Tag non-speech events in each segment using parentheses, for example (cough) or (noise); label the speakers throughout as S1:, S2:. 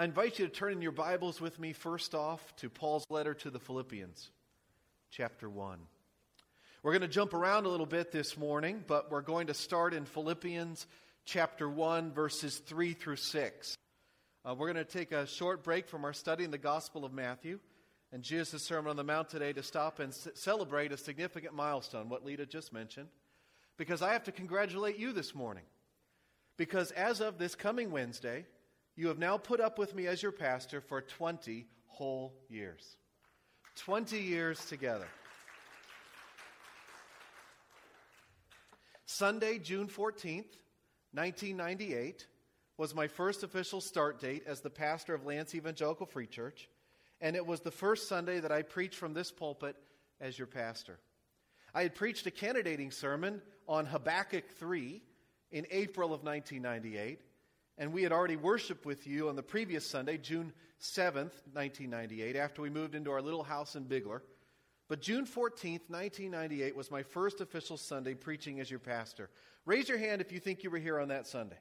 S1: I invite you to turn in your Bibles with me first off to Paul's letter to the Philippians, chapter 1. We're going to jump around a little bit this morning, but we're going to start in Philippians chapter 1, verses 3 through 6. Uh, we're going to take a short break from our study in the Gospel of Matthew and Jesus' Sermon on the Mount today to stop and c- celebrate a significant milestone, what Lita just mentioned, because I have to congratulate you this morning. Because as of this coming Wednesday, you have now put up with me as your pastor for 20 whole years. 20 years together. Sunday, June 14th, 1998, was my first official start date as the pastor of Lanse Evangelical Free Church, and it was the first Sunday that I preached from this pulpit as your pastor. I had preached a candidating sermon on Habakkuk 3 in April of 1998, and we had already worshiped with you on the previous Sunday, June 7th, 1998, after we moved into our little house in Bigler. But June 14th, 1998 was my first official Sunday preaching as your pastor. Raise your hand if you think you were here on that Sunday.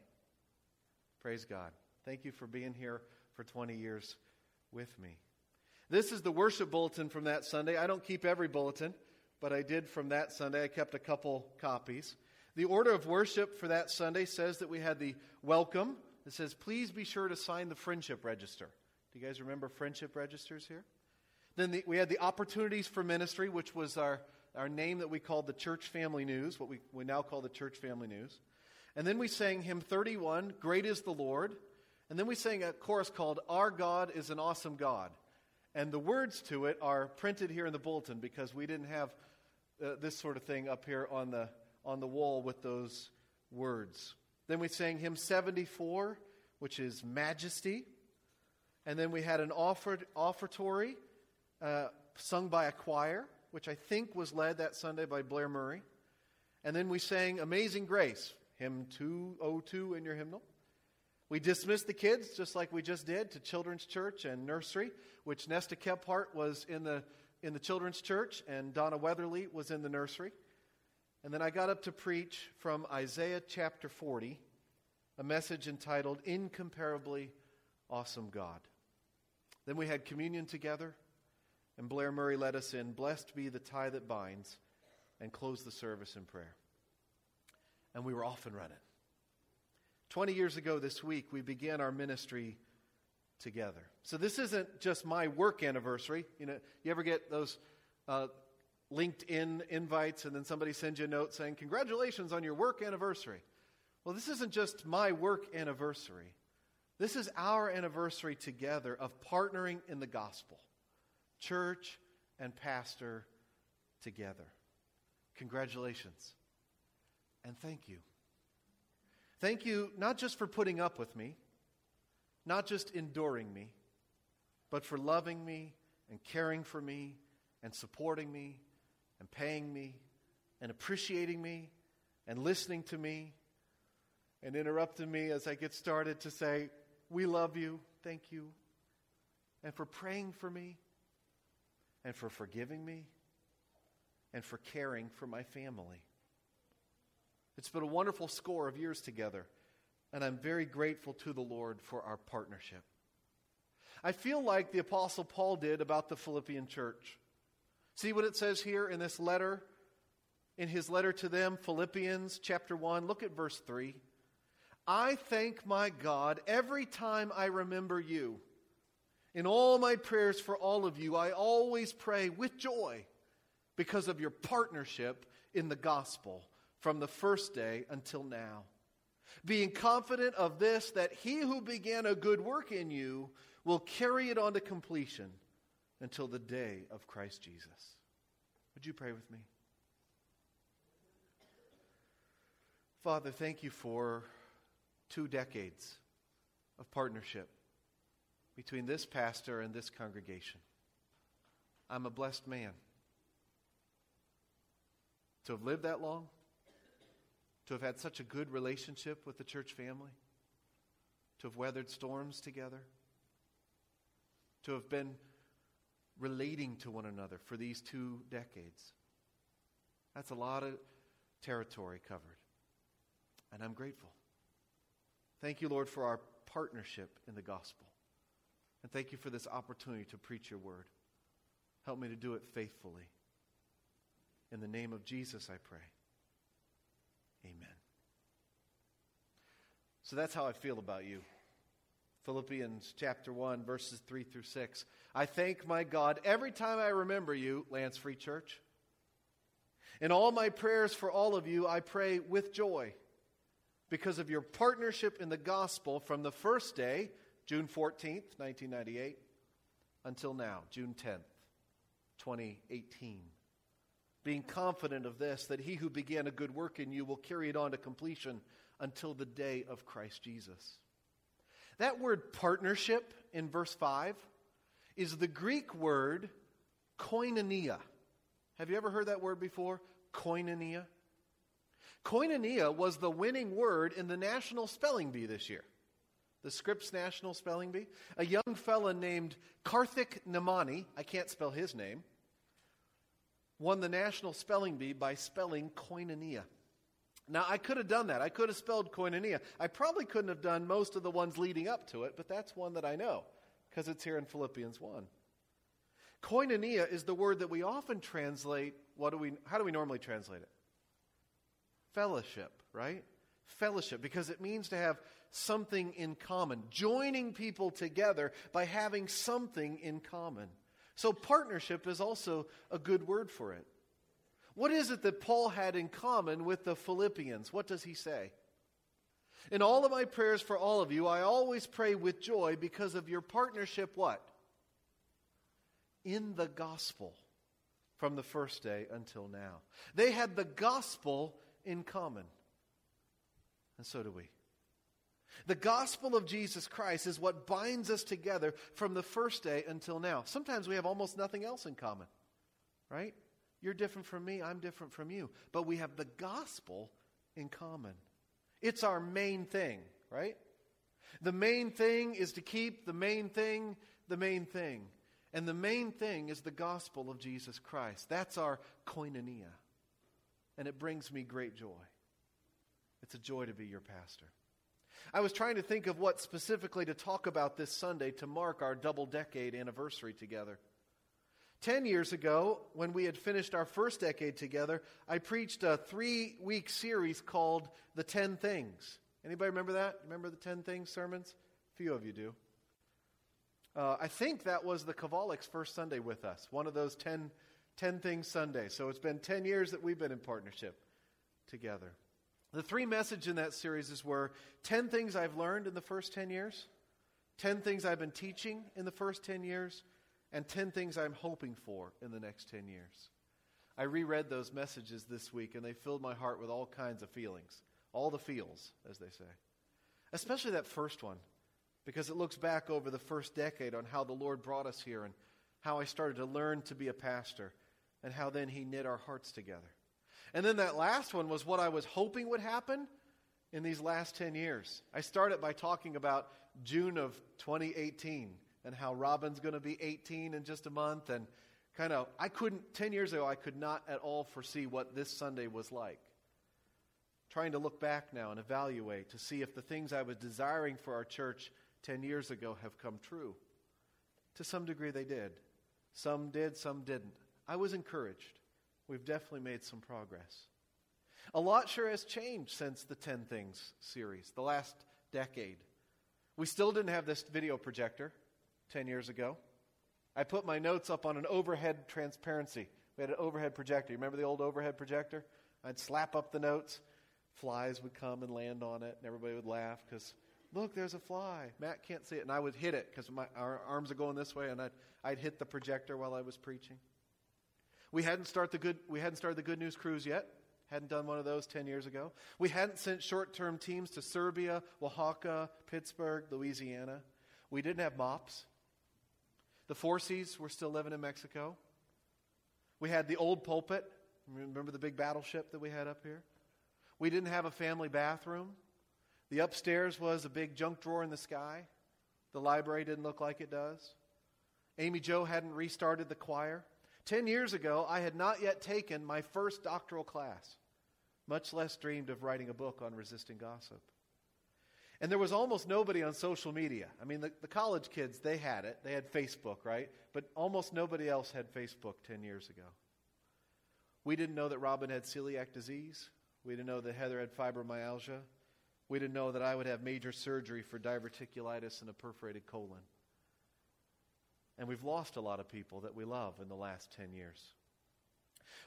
S1: Praise God. Thank you for being here for 20 years with me. This is the worship bulletin from that Sunday. I don't keep every bulletin, but I did from that Sunday. I kept a couple copies. The order of worship for that Sunday says that we had the welcome. It says, please be sure to sign the friendship register. Do you guys remember friendship registers here? Then the, we had the opportunities for ministry, which was our, our name that we called the Church Family News, what we, we now call the Church Family News. And then we sang hymn 31, Great is the Lord. And then we sang a chorus called Our God is an Awesome God. And the words to it are printed here in the bulletin because we didn't have uh, this sort of thing up here on the, on the wall with those words. Then we sang hymn 74, which is Majesty. And then we had an offered, offertory uh, sung by a choir, which I think was led that Sunday by Blair Murray. And then we sang Amazing Grace, hymn 202 in your hymnal. We dismissed the kids, just like we just did, to children's church and nursery, which Nesta Kephart was in the, in the children's church, and Donna Weatherly was in the nursery. And then I got up to preach from Isaiah chapter 40, a message entitled Incomparably Awesome God. Then we had communion together. And Blair Murray led us in, Blessed be the tie that binds, and closed the service in prayer. And we were off and running. 20 years ago this week, we began our ministry together. So this isn't just my work anniversary. You know, you ever get those uh, LinkedIn invites and then somebody sends you a note saying, Congratulations on your work anniversary. Well, this isn't just my work anniversary. This is our anniversary together of partnering in the gospel church and pastor together. Congratulations. And thank you. Thank you not just for putting up with me, not just enduring me, but for loving me and caring for me and supporting me and paying me and appreciating me and listening to me and interrupting me as I get started to say, We love you, thank you, and for praying for me and for forgiving me and for caring for my family. It's been a wonderful score of years together, and I'm very grateful to the Lord for our partnership. I feel like the Apostle Paul did about the Philippian church. See what it says here in this letter, in his letter to them, Philippians chapter 1. Look at verse 3. I thank my God every time I remember you. In all my prayers for all of you, I always pray with joy because of your partnership in the gospel from the first day until now. Being confident of this, that he who began a good work in you will carry it on to completion until the day of Christ Jesus. Would you pray with me? Father, thank you for two decades of partnership between this pastor and this congregation. I'm a blessed man. To have lived that long, to have had such a good relationship with the church family, to have weathered storms together, to have been relating to one another for these two decades. That's a lot of territory covered. And I'm grateful. Thank you, Lord, for our partnership in the gospel. And thank you for this opportunity to preach your word. Help me to do it faithfully. In the name of Jesus, I pray. Amen. So that's how I feel about you. Philippians chapter 1, verses 3 through 6. I thank my God every time I remember you, Lanse Free Church. In all my prayers for all of you, I pray with joy because of your partnership in the gospel from the first day, June 14th, 1998, until now, June 10th, 2018. Being confident of this, that he who began a good work in you will carry it on to completion until the day of Christ Jesus. That word partnership in verse 5 is the Greek word koinonia. Have you ever heard that word before? Koinonia. Koinonia was the winning word in the National Spelling Bee this year. The Scripps National Spelling Bee. A young fella named Karthik Nemmani, I can't spell his name, won the National Spelling Bee by spelling koinonia. Now, I could have done that. I could have spelled koinonia. I probably couldn't have done most of the ones leading up to it, but that's one that I know because it's here in Philippians 1. Koinonia is the word that we often translate. What do we, how do we normally translate it? Fellowship, right? Fellowship, because it means to have something in common, joining people together by having something in common. So, partnership is also a good word for it. What is it that Paul had in common with the Philippians? What does he say? In all of my prayers for all of you, I always pray with joy because of your partnership, what? In the gospel from the first day until now. They had the gospel in common. And so do we. The gospel of Jesus Christ is what binds us together from the first day until now. Sometimes we have almost nothing else in common, right? You're different from me, I'm different from you. But we have the gospel in common. It's our main thing, right? The main thing is to keep the main thing the main thing. And the main thing is the gospel of Jesus Christ. That's our koinonia. And it brings me great joy. It's a joy to be your pastor. I was trying to think of what specifically to talk about this Sunday to mark our double decade anniversary together. Ten years ago, when we had finished our first decade together, I preached a three week series called The Ten Things. Anybody remember that? Remember the Ten Things sermons? A few of you do. Uh, I think that was the Kavaliks' first Sunday with us, one of those ten, ten Things Sundays. So it's been 10 years that we've been in partnership together. The three messages in that series were 10 things I've learned in the first 10 years, 10 things I've been teaching in the first 10 years, and 10 things I'm hoping for in the next 10 years. I reread those messages this week, and they filled my heart with all kinds of feelings. All the feels, as they say. Especially that first one, because it looks back over the first decade on how the Lord brought us here and how I started to learn to be a pastor, and how then He knit our hearts together. And then that last one was what I was hoping would happen in these last 10 years. I started by talking about June of 2018 and how Robin's going to be 18 in just a month. And kind of, I couldn't, 10 years ago, I could not at all foresee what this Sunday was like. Trying to look back now and evaluate to see if the things I was desiring for our church 10 years ago have come true. To some degree, they did. Some did, some didn't. I was encouraged. We've definitely made some progress. A lot sure has changed since the 10 Things series, the last decade. We still didn't have this video projector. 10 years ago. I put my notes up on an overhead transparency. We had an overhead projector. You remember the old overhead projector? I'd slap up the notes. Flies would come and land on it, and everybody would laugh because, look, there's a fly. Matt can't see it. And I would hit it because our arms are going this way, and I'd, I'd hit the projector while I was preaching. We hadn't, start the good, we hadn't started the Good News Cruise yet. Hadn't done one of those 10 years ago. We hadn't sent short term teams to Serbia, Oaxaca, Pittsburgh, Louisiana. We didn't have mops. The Forseys were still living in Mexico. We had the old pulpit. Remember the big battleship that we had up here? We didn't have a family bathroom. The upstairs was a big junk drawer in the sky. The library didn't look like it does. Amy Joe hadn't restarted the choir. Ten years ago, I had not yet taken my first doctoral class, much less dreamed of writing a book on resisting gossip. And there was almost nobody on social media. I mean, the, the college kids, they had it. They had Facebook, right? But almost nobody else had Facebook 10 years ago. We didn't know that Robin had celiac disease. We didn't know that Heather had fibromyalgia. We didn't know that I would have major surgery for diverticulitis and a perforated colon. And we've lost a lot of people that we love in the last 10 years.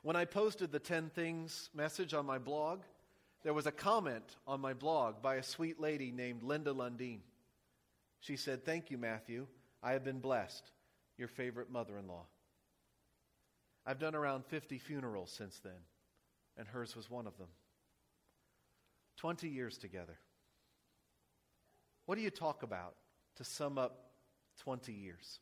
S1: When I posted the 10 Things message on my blog, there was a comment on my blog by a sweet lady named Linda Lundeen. She said, Thank you, Matthew. I have been blessed. Your favorite mother in law. I've done around 50 funerals since then, and hers was one of them. 20 years together. What do you talk about to sum up 20 years?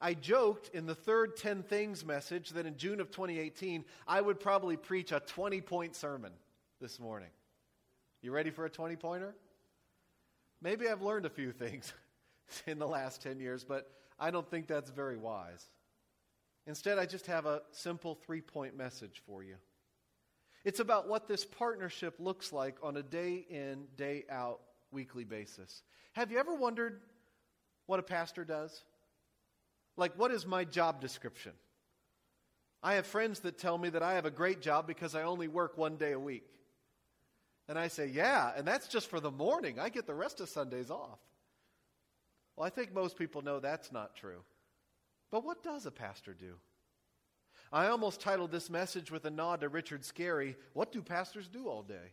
S1: I joked in the third 10 Things message that in June of 2018, I would probably preach a 20 point sermon this morning. You ready for a 20 pointer? Maybe I've learned a few things (laughs) in the last 10 years, but I don't think that's very wise. Instead, I just have a simple three point message for you. It's about what this partnership looks like on a day in, day out, weekly basis. Have you ever wondered what a pastor does? Like, what is my job description? I have friends that tell me that I have a great job because I only work one day a week. And I say, yeah, and that's just for the morning. I get the rest of Sundays off. Well, I think most people know that's not true. But what does a pastor do? I almost titled this message with a nod to Richard Scarry What do pastors do all day?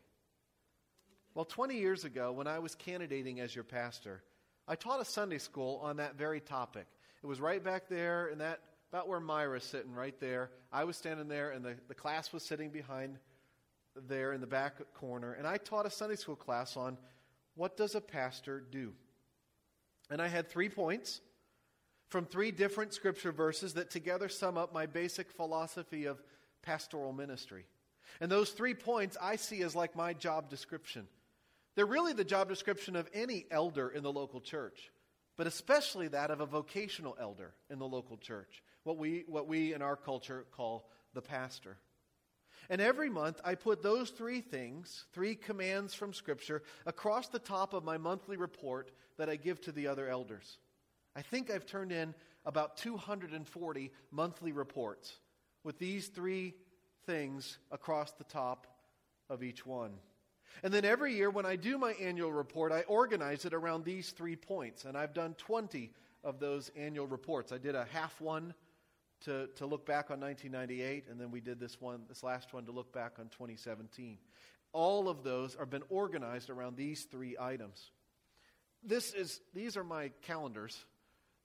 S1: Well, 20 years ago, when I was candidating as your pastor, I taught a Sunday school on that very topic. It was right back there in that, about where Myra's sitting, right there. I was standing there, and the, the class was sitting behind there in the back corner, and I taught a Sunday school class on what does a pastor do? And I had three points from three different scripture verses that together sum up my basic philosophy of pastoral ministry. And those three points I see as like my job description. They're really the job description of any elder in the local church, but especially that of a vocational elder in the local church, what we, what we in our culture call the pastor. And every month, I put those three things, three commands from Scripture, across the top of my monthly report that I give to the other elders. I think I've turned in about 240 monthly reports with these three things across the top of each one. And then every year, when I do my annual report, I organize it around these three points. And I've done 20 of those annual reports. I did a half one to, to look back on 1998, and then we did this one, this last one, to look back on 2017. All of those have been organized around these three items. This is, these are my calendars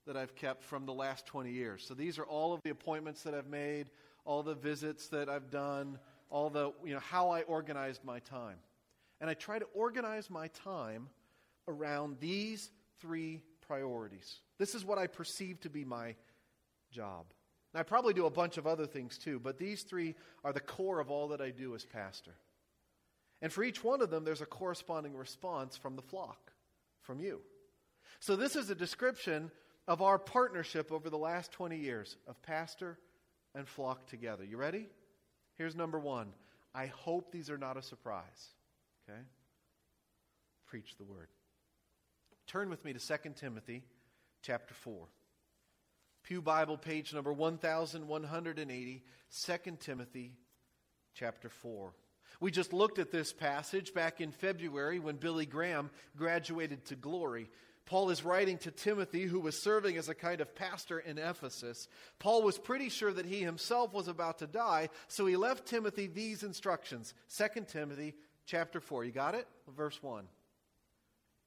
S1: that I've kept from the last 20 years. So these are all of the appointments that I've made, all the visits that I've done, all the, you know, how I organized my time. And I try to organize my time around these three priorities. This is what I perceive to be my job. I probably do a bunch of other things too, but these three are the core of all that I do as pastor. And for each one of them, there's a corresponding response from the flock, from you. So this is a description of our partnership over the last 20 years of pastor and flock together. You ready? Here's number one. I hope these are not a surprise. Okay? Preach the word. Turn with me to 2 Timothy chapter 4. Pew Bible, page number 1180, 2 Timothy chapter 4. We just looked at this passage back in February when Billy Graham graduated to glory. Paul is writing to Timothy, who was serving as a kind of pastor in Ephesus. Paul was pretty sure that he himself was about to die, so he left Timothy these instructions. 2 Timothy chapter 4. You got it? Verse 1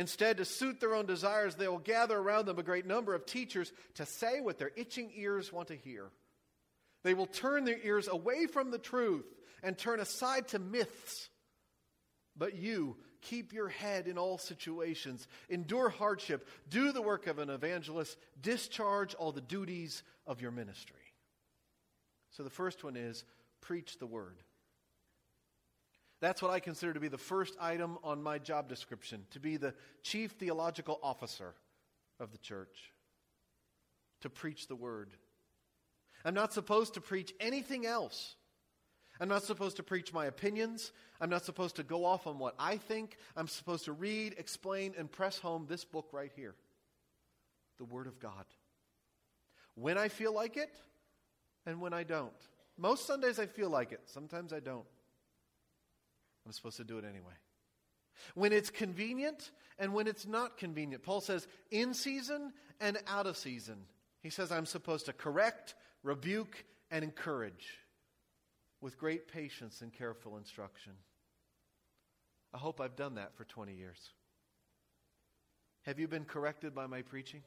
S1: Instead, to suit their own desires, they will gather around them a great number of teachers to say what their itching ears want to hear. They will turn their ears away from the truth and turn aside to myths. But you, keep your head in all situations, endure hardship, do the work of an evangelist, discharge all the duties of your ministry. So the first one is preach the word. That's what I consider to be the first item on my job description to be the chief theological officer of the church, to preach the word. I'm not supposed to preach anything else. I'm not supposed to preach my opinions. I'm not supposed to go off on what I think. I'm supposed to read, explain, and press home this book right here the Word of God. When I feel like it and when I don't. Most Sundays I feel like it, sometimes I don't. I'm supposed to do it anyway. When it's convenient and when it's not convenient. Paul says, in season and out of season. He says, I'm supposed to correct, rebuke, and encourage with great patience and careful instruction. I hope I've done that for 20 years. Have you been corrected by my preaching?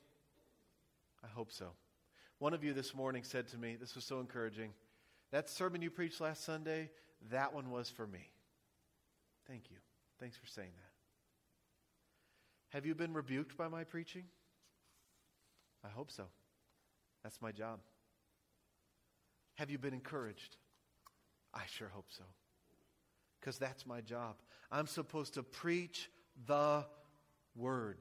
S1: I hope so. One of you this morning said to me, this was so encouraging, that sermon you preached last Sunday, that one was for me. Thank you. Thanks for saying that. Have you been rebuked by my preaching? I hope so. That's my job. Have you been encouraged? I sure hope so. Because that's my job. I'm supposed to preach the word.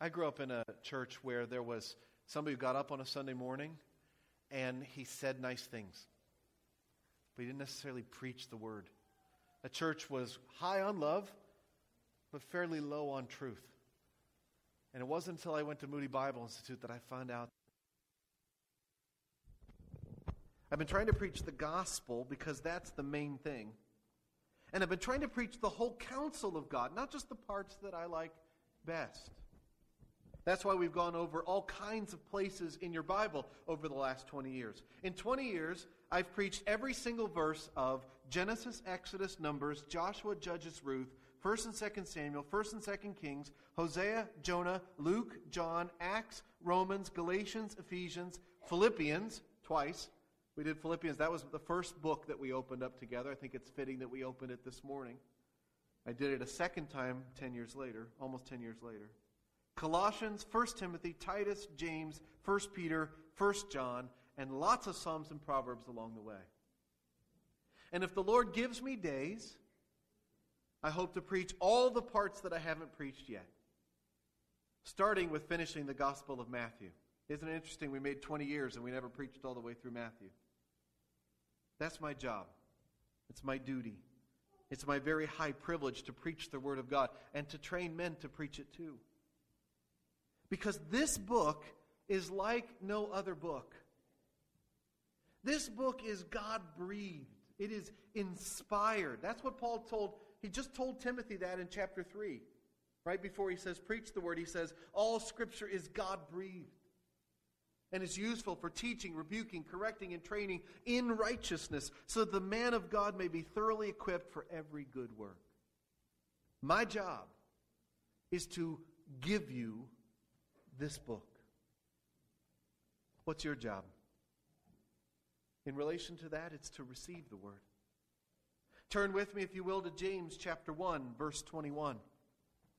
S1: I grew up in a church where there was somebody who got up on a Sunday morning and he said nice things, but he didn't necessarily preach the word. The church was high on love, but fairly low on truth. And it wasn't until I went to Moody Bible Institute that I found out. I've been trying to preach the gospel because that's the main thing. And I've been trying to preach the whole counsel of God, not just the parts that I like best. That's why we've gone over all kinds of places in your Bible over the last 20 years. In 20 years, I've preached every single verse of Genesis, Exodus, Numbers, Joshua, Judges, Ruth, 1st and 2nd Samuel, 1st and 2nd Kings, Hosea, Jonah, Luke, John, Acts, Romans, Galatians, Ephesians, Philippians, twice. We did Philippians. That was the first book that we opened up together. I think it's fitting that we opened it this morning. I did it a second time 10 years later, almost 10 years later. Colossians, 1 Timothy, Titus, James, 1 Peter, 1 John, and lots of Psalms and Proverbs along the way. And if the Lord gives me days, I hope to preach all the parts that I haven't preached yet, starting with finishing the Gospel of Matthew. Isn't it interesting? We made 20 years and we never preached all the way through Matthew. That's my job. It's my duty. It's my very high privilege to preach the Word of God and to train men to preach it too. Because this book is like no other book. This book is God breathed, it is inspired. That's what Paul told. He just told Timothy that in chapter 3. Right before he says, Preach the word, he says, All scripture is God breathed and is useful for teaching, rebuking, correcting, and training in righteousness, so that the man of God may be thoroughly equipped for every good work. My job is to give you this book. What's your job? In relation to that, it's to receive the word. Turn with me, if you will, to James chapter 1, verse 21.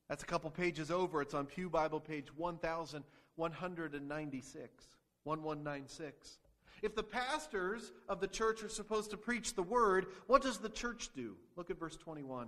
S1: That's a couple pages over. It's on Pew Bible page 1196. 1196. If the pastors of the church are supposed to preach the word, what does the church do? Look at verse 21.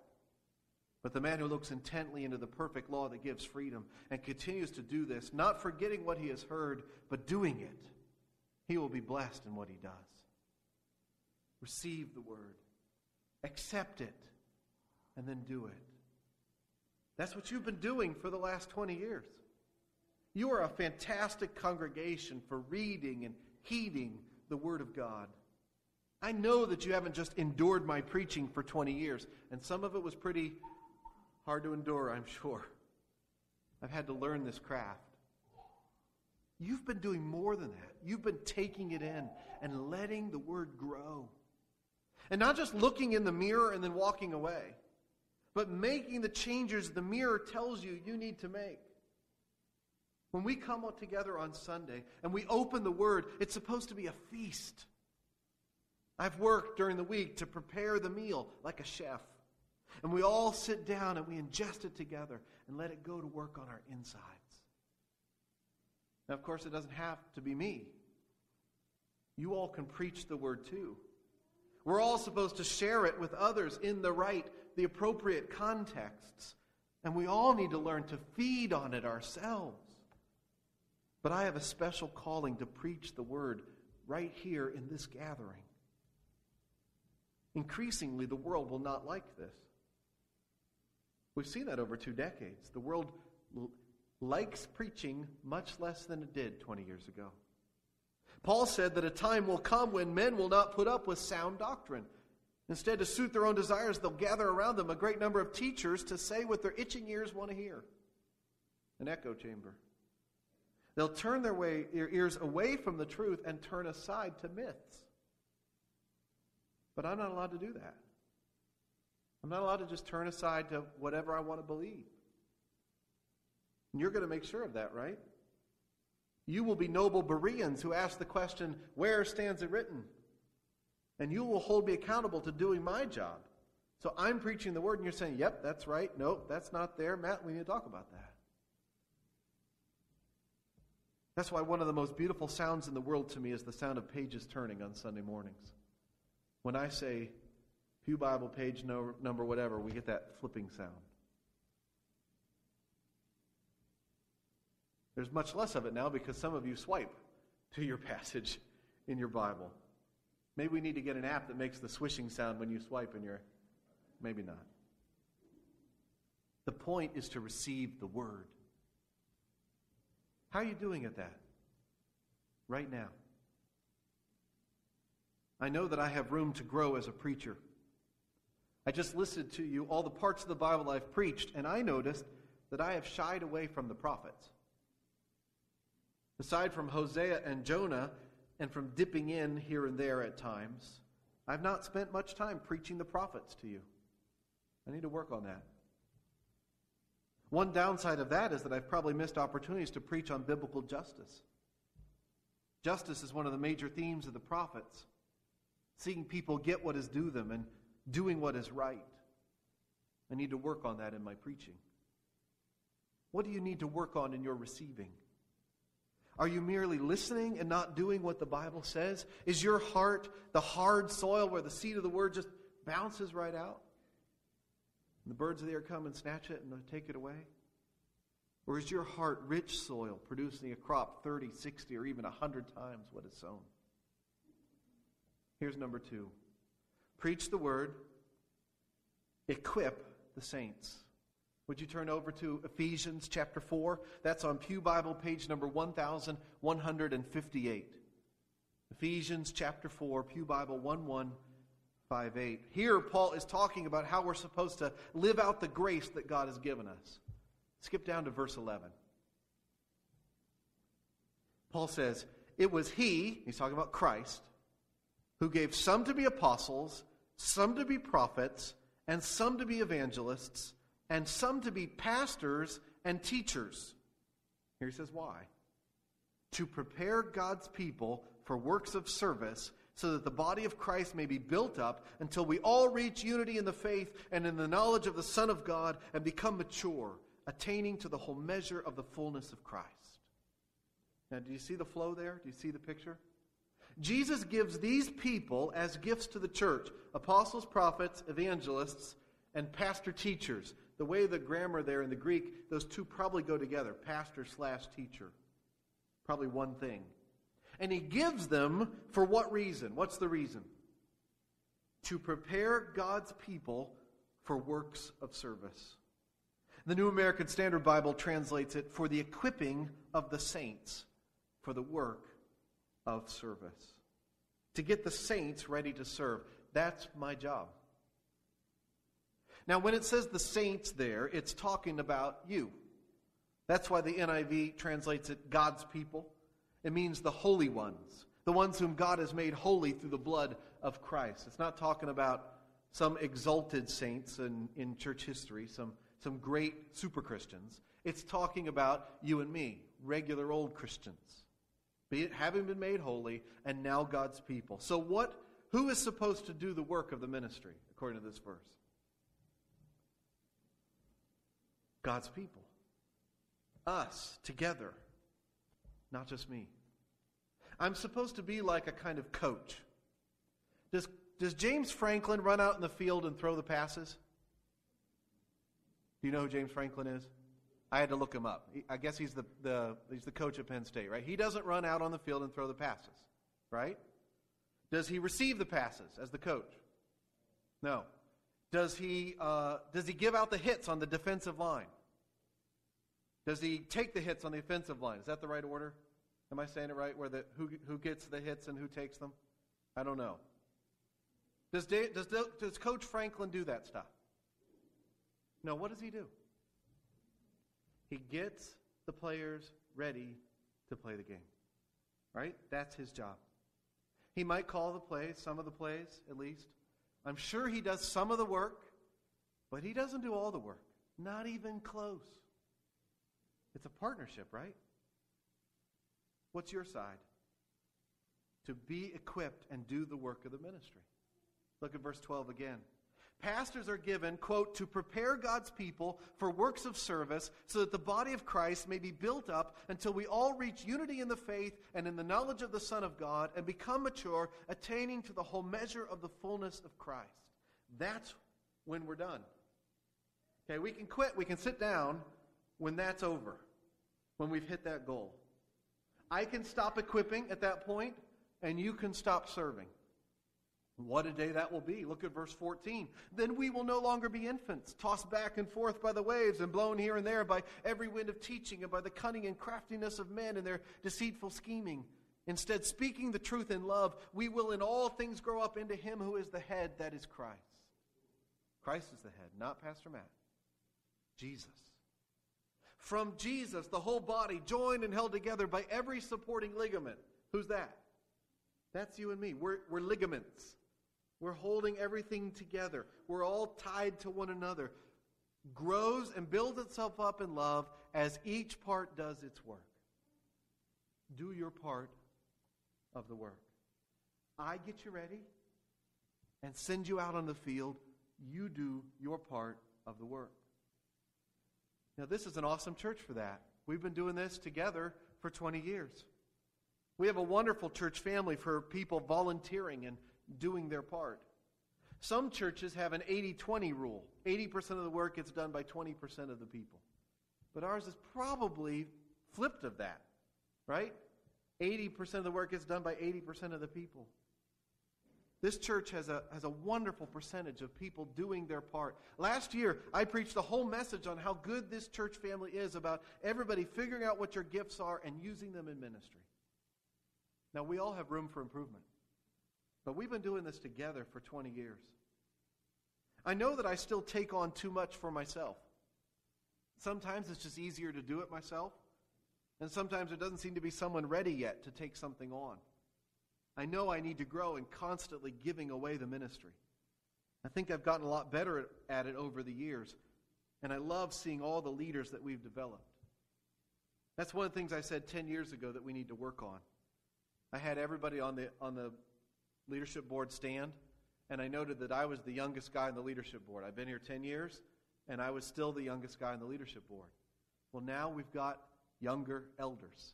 S1: But the man who looks intently into the perfect law that gives freedom and continues to do this, not forgetting what he has heard, but doing it, he will be blessed in what he does. Receive the word, accept it, and then do it. That's what you've been doing for the last 20 years. You are a fantastic congregation for reading and heeding the Word of God. I know that you haven't just endured my preaching for 20 years, and some of it was pretty hard to endure, I'm sure. I've had to learn this craft. You've been doing more than that. You've been taking it in and letting the word grow. And not just looking in the mirror and then walking away, but making the changes the mirror tells you you need to make. When we come together on Sunday and we open the Word, it's supposed to be a feast. I've worked during the week to prepare the meal like a chef. And we all sit down and we ingest it together and let it go to work on our insides. Now, of course, it doesn't have to be me. You all can preach the Word too. We're all supposed to share it with others in the right, the appropriate contexts. And we all need to learn to feed on it ourselves. But I have a special calling to preach the word right here in this gathering. Increasingly, the world will not like this. We've seen that over two decades. The world l- likes preaching much less than it did 20 years ago. Paul said that a time will come when men will not put up with sound doctrine. Instead, to suit their own desires, they'll gather around them a great number of teachers to say what their itching ears want to hear. An echo chamber. They'll turn their, way, their ears away from the truth and turn aside to myths. But I'm not allowed to do that. I'm not allowed to just turn aside to whatever I want to believe. And you're going to make sure of that, right? You will be noble Bereans who ask the question, Where stands it written? And you will hold me accountable to doing my job. So I'm preaching the word, and you're saying, Yep, that's right. Nope, that's not there. Matt, we need to talk about that. That's why one of the most beautiful sounds in the world to me is the sound of pages turning on Sunday mornings. When I say Pew Bible page no, number whatever, we get that flipping sound. There's much less of it now because some of you swipe to your (laughs) passage in your Bible. Maybe we need to get an app that makes the swishing sound when you swipe in your. Maybe not. The point is to receive the Word. How are you doing at that right now? I know that I have room to grow as a preacher. I just listed to you all the parts of the Bible I've preached, and I noticed that I have shied away from the prophets. Aside from Hosea and Jonah, and from dipping in here and there at times, I've not spent much time preaching the prophets to you. I need to work on that. One downside of that is that I've probably missed opportunities to preach on biblical justice. Justice is one of the major themes of the prophets, seeing people get what is due them and doing what is right. I need to work on that in my preaching. What do you need to work on in your receiving? Are you merely listening and not doing what the Bible says? Is your heart the hard soil where the seed of the word just bounces right out? And the birds of the air come and snatch it and take it away? Or is your heart rich soil, producing a crop 30, 60, or even 100 times what is sown? Here's number two preach the word, equip the saints. Would you turn over to Ephesians chapter 4? That's on Pew Bible, page number 1158. Ephesians chapter 4, Pew Bible 1158. Here, Paul is talking about how we're supposed to live out the grace that God has given us. Skip down to verse 11. Paul says, It was He, he's talking about Christ, who gave some to be apostles, some to be prophets, and some to be evangelists, and some to be pastors and teachers. Here he says, Why? To prepare God's people for works of service so that the body of Christ may be built up until we all reach unity in the faith and in the knowledge of the Son of God and become mature, attaining to the whole measure of the fullness of Christ. Now, do you see the flow there? Do you see the picture? Jesus gives these people as gifts to the church apostles, prophets, evangelists, and pastor teachers. The way the grammar there in the Greek, those two probably go together pastor slash teacher. Probably one thing. And he gives them for what reason? What's the reason? To prepare God's people for works of service. The New American Standard Bible translates it for the equipping of the saints for the work of service. To get the saints ready to serve. That's my job. Now, when it says the saints there, it's talking about you. That's why the NIV translates it God's people. It means the holy ones, the ones whom God has made holy through the blood of Christ. It's not talking about some exalted saints in, in church history, some, some great super Christians. It's talking about you and me, regular old Christians, be having been made holy and now God's people. So, what, who is supposed to do the work of the ministry, according to this verse? God's people. Us, together. Not just me. I'm supposed to be like a kind of coach. Does, does James Franklin run out in the field and throw the passes? Do you know who James Franklin is? I had to look him up. I guess he's the, the, he's the coach at Penn State, right? He doesn't run out on the field and throw the passes, right? Does he receive the passes as the coach? No. Does he, uh, does he give out the hits on the defensive line? Does he take the hits on the offensive line? Is that the right order? Am I saying it right? Where the who, who gets the hits and who takes them? I don't know. Does, does, does Coach Franklin do that stuff? No, what does he do? He gets the players ready to play the game. Right? That's his job. He might call the plays, some of the plays at least. I'm sure he does some of the work, but he doesn't do all the work. Not even close. It's a partnership, right? What's your side? To be equipped and do the work of the ministry. Look at verse 12 again. Pastors are given, quote, to prepare God's people for works of service so that the body of Christ may be built up until we all reach unity in the faith and in the knowledge of the Son of God and become mature, attaining to the whole measure of the fullness of Christ. That's when we're done. Okay, we can quit, we can sit down when that's over, when we've hit that goal. I can stop equipping at that point, and you can stop serving. What a day that will be. Look at verse 14. Then we will no longer be infants, tossed back and forth by the waves and blown here and there by every wind of teaching and by the cunning and craftiness of men and their deceitful scheming. Instead, speaking the truth in love, we will in all things grow up into him who is the head, that is Christ. Christ is the head, not Pastor Matt. Jesus. From Jesus, the whole body, joined and held together by every supporting ligament. Who's that? That's you and me. We're, we're ligaments. We're holding everything together. We're all tied to one another. Grows and builds itself up in love as each part does its work. Do your part of the work. I get you ready and send you out on the field. You do your part of the work. Now, this is an awesome church for that. We've been doing this together for 20 years. We have a wonderful church family for people volunteering and doing their part. Some churches have an 80 20 rule 80% of the work gets done by 20% of the people. But ours is probably flipped of that, right? 80% of the work gets done by 80% of the people. This church has a, has a wonderful percentage of people doing their part. Last year, I preached the whole message on how good this church family is about everybody figuring out what your gifts are and using them in ministry. Now, we all have room for improvement. But we've been doing this together for 20 years. I know that I still take on too much for myself. Sometimes it's just easier to do it myself, and sometimes there doesn't seem to be someone ready yet to take something on. I know I need to grow in constantly giving away the ministry. I think I've gotten a lot better at it over the years, and I love seeing all the leaders that we've developed. That's one of the things I said 10 years ago that we need to work on. I had everybody on the, on the leadership board stand, and I noted that I was the youngest guy on the leadership board. I've been here 10 years, and I was still the youngest guy on the leadership board. Well, now we've got younger elders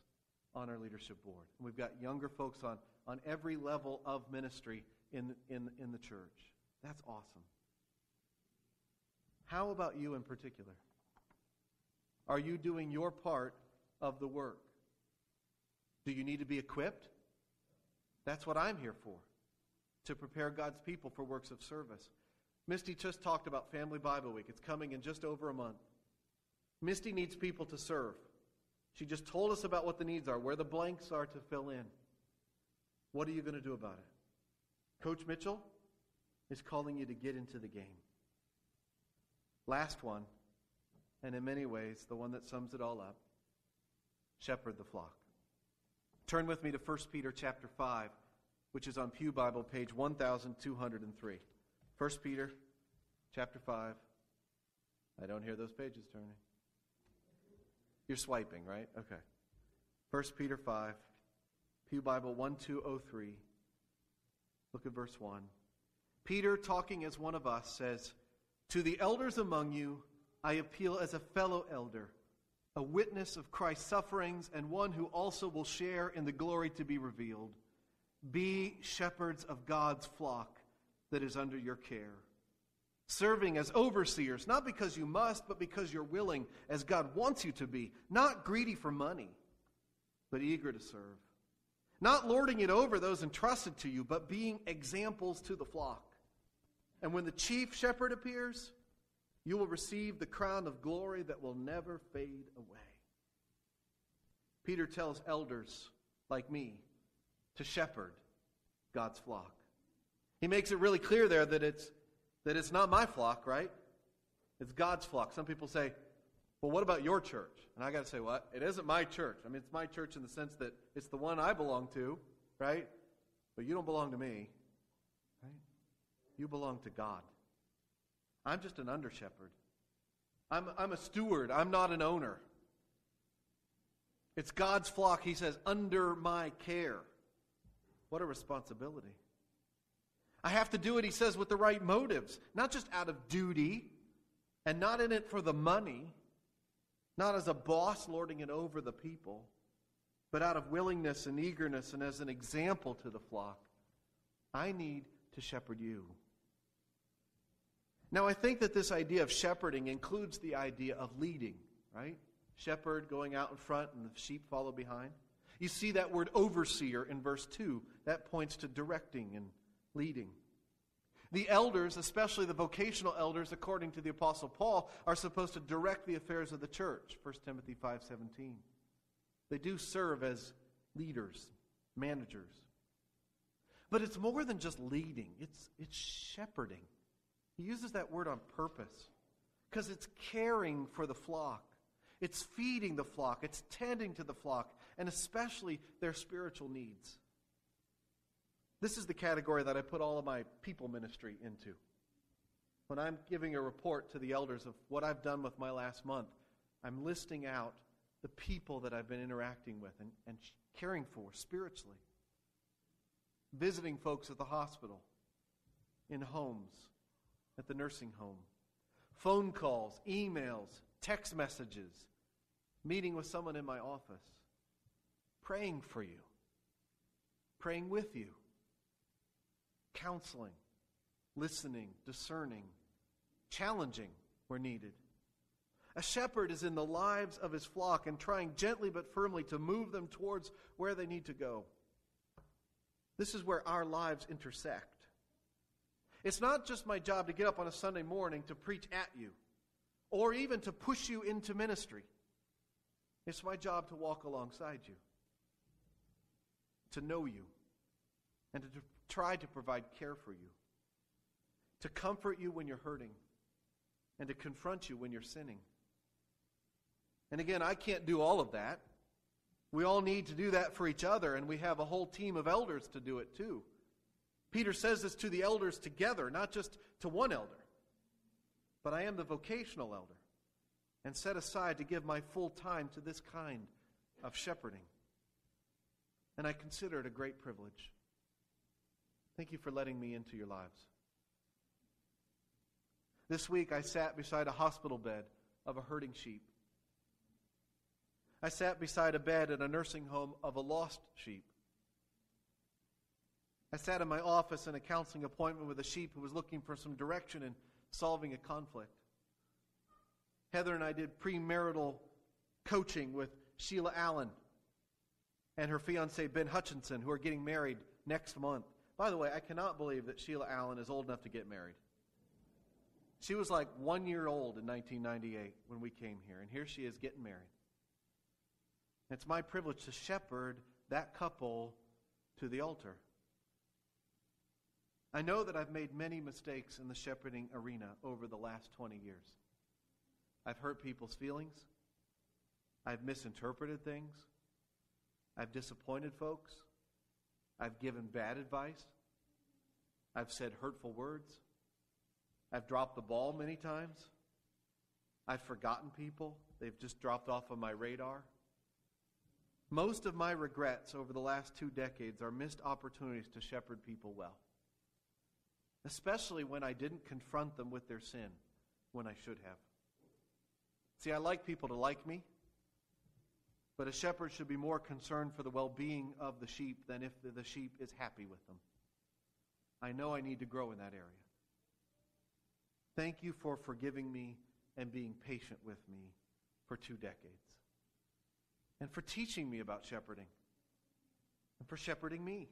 S1: on our leadership board. And we've got younger folks on, on every level of ministry in, in, in the church. That's awesome. How about you in particular? Are you doing your part of the work? Do you need to be equipped? That's what I'm here for to prepare God's people for works of service. Misty just talked about Family Bible Week. It's coming in just over a month. Misty needs people to serve. She just told us about what the needs are, where the blanks are to fill in. What are you going to do about it? Coach Mitchell is calling you to get into the game. Last one, and in many ways, the one that sums it all up shepherd the flock. Turn with me to 1 Peter chapter 5, which is on Pew Bible, page 1203. 1 Peter chapter 5. I don't hear those pages turning. You're swiping, right? Okay. 1 Peter 5, Pew Bible 1203. Look at verse 1. Peter, talking as one of us, says, To the elders among you, I appeal as a fellow elder, a witness of Christ's sufferings, and one who also will share in the glory to be revealed. Be shepherds of God's flock that is under your care, serving as overseers, not because you must, but because you're willing, as God wants you to be, not greedy for money, but eager to serve, not lording it over those entrusted to you, but being examples to the flock. And when the chief shepherd appears, you will receive the crown of glory that will never fade away. Peter tells elders like me to shepherd God's flock. He makes it really clear there that it's, that it's not my flock, right? It's God's flock. Some people say, well, what about your church? And I got to say, what? It isn't my church. I mean, it's my church in the sense that it's the one I belong to, right? But you don't belong to me. right? You belong to God. I'm just an under shepherd. I'm, I'm a steward. I'm not an owner. It's God's flock, he says, under my care. What a responsibility. I have to do it, he says, with the right motives, not just out of duty and not in it for the money, not as a boss lording it over the people, but out of willingness and eagerness and as an example to the flock. I need to shepherd you. Now, I think that this idea of shepherding includes the idea of leading, right? Shepherd going out in front and the sheep follow behind. You see that word overseer in verse 2. That points to directing and leading. The elders, especially the vocational elders, according to the apostle Paul, are supposed to direct the affairs of the church, 1 Timothy 5:17. They do serve as leaders, managers. But it's more than just leading. It's it's shepherding. He uses that word on purpose because it's caring for the flock. It's feeding the flock. It's tending to the flock, and especially their spiritual needs. This is the category that I put all of my people ministry into. When I'm giving a report to the elders of what I've done with my last month, I'm listing out the people that I've been interacting with and, and caring for spiritually. Visiting folks at the hospital, in homes, at the nursing home, phone calls, emails, text messages, meeting with someone in my office, praying for you, praying with you, counseling, listening, discerning, challenging where needed. A shepherd is in the lives of his flock and trying gently but firmly to move them towards where they need to go. This is where our lives intersect. It's not just my job to get up on a Sunday morning to preach at you or even to push you into ministry. It's my job to walk alongside you, to know you, and to try to provide care for you, to comfort you when you're hurting, and to confront you when you're sinning. And again, I can't do all of that. We all need to do that for each other, and we have a whole team of elders to do it too. Peter says this to the elders together, not just to one elder. But I am the vocational elder and set aside to give my full time to this kind of shepherding. And I consider it a great privilege. Thank you for letting me into your lives. This week I sat beside a hospital bed of a hurting sheep. I sat beside a bed in a nursing home of a lost sheep. I sat in my office in a counseling appointment with a sheep who was looking for some direction in solving a conflict. Heather and I did premarital coaching with Sheila Allen and her fiance Ben Hutchinson, who are getting married next month. By the way, I cannot believe that Sheila Allen is old enough to get married. She was like one year old in 1998 when we came here, and here she is getting married. It's my privilege to shepherd that couple to the altar. I know that I've made many mistakes in the shepherding arena over the last 20 years. I've hurt people's feelings. I've misinterpreted things. I've disappointed folks. I've given bad advice. I've said hurtful words. I've dropped the ball many times. I've forgotten people. They've just dropped off of my radar. Most of my regrets over the last two decades are missed opportunities to shepherd people well, especially when I didn't confront them with their sin when I should have. See, I like people to like me, but a shepherd should be more concerned for the well being of the sheep than if the sheep is happy with them. I know I need to grow in that area. Thank you for forgiving me and being patient with me for two decades. And for teaching me about shepherding. And for shepherding me.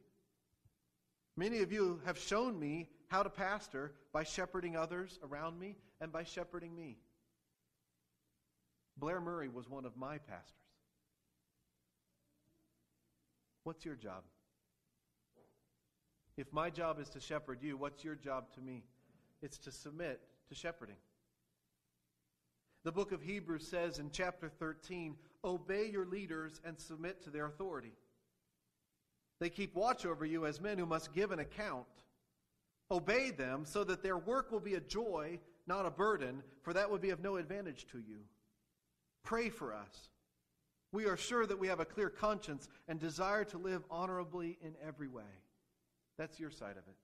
S1: Many of you have shown me how to pastor by shepherding others around me and by shepherding me. Blair Murray was one of my pastors. What's your job? If my job is to shepherd you, what's your job to me? It's to submit to shepherding. The book of Hebrews says in chapter 13 Obey your leaders and submit to their authority. They keep watch over you as men who must give an account. Obey them so that their work will be a joy, not a burden, for that would be of no advantage to you. Pray for us. We are sure that we have a clear conscience and desire to live honorably in every way. That's your side of it.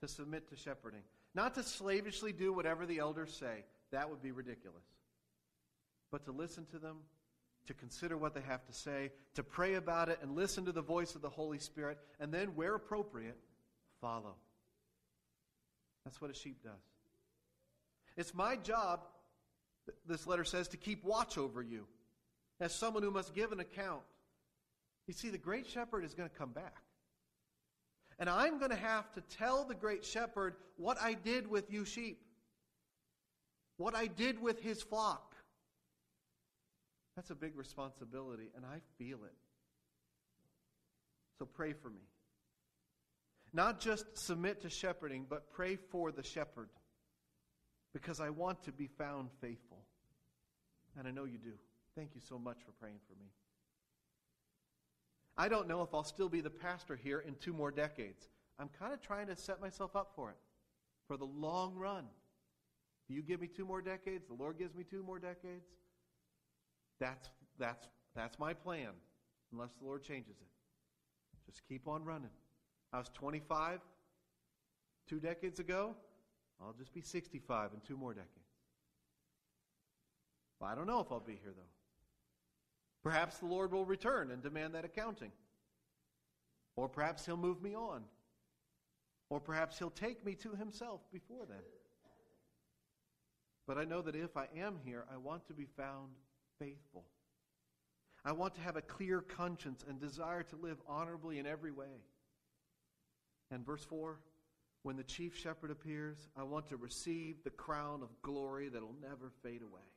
S1: To submit to shepherding. Not to slavishly do whatever the elders say. That would be ridiculous. But to listen to them, to consider what they have to say, to pray about it and listen to the voice of the Holy Spirit, and then, where appropriate, follow. That's what a sheep does. It's my job, this letter says, to keep watch over you as someone who must give an account. You see, the great shepherd is going to come back. And I'm going to have to tell the great shepherd what I did with you sheep, what I did with his flock. That's a big responsibility, and I feel it. So pray for me. Not just submit to shepherding, but pray for the shepherd, because I want to be found faithful. And I know you do. Thank you so much for praying for me. I don't know if I'll still be the pastor here in two more decades. I'm kind of trying to set myself up for it, for the long run. You give me two more decades, the Lord gives me two more decades. That's, that's, that's my plan, unless the Lord changes it. Just keep on running. I was 25 two decades ago. I'll just be 65 in two more decades. Well, I don't know if I'll be here, though. Perhaps the Lord will return and demand that accounting. Or perhaps he'll move me on. Or perhaps he'll take me to himself before then. But I know that if I am here, I want to be found faithful. I want to have a clear conscience and desire to live honorably in every way. And verse 4 when the chief shepherd appears, I want to receive the crown of glory that will never fade away.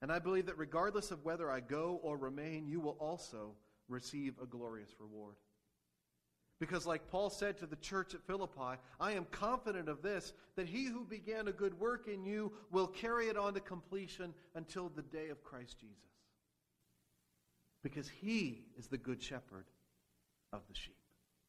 S1: And I believe that regardless of whether I go or remain, you will also receive a glorious reward. Because, like Paul said to the church at Philippi, I am confident of this, that he who began a good work in you will carry it on to completion until the day of Christ Jesus. Because he is the good shepherd of the sheep.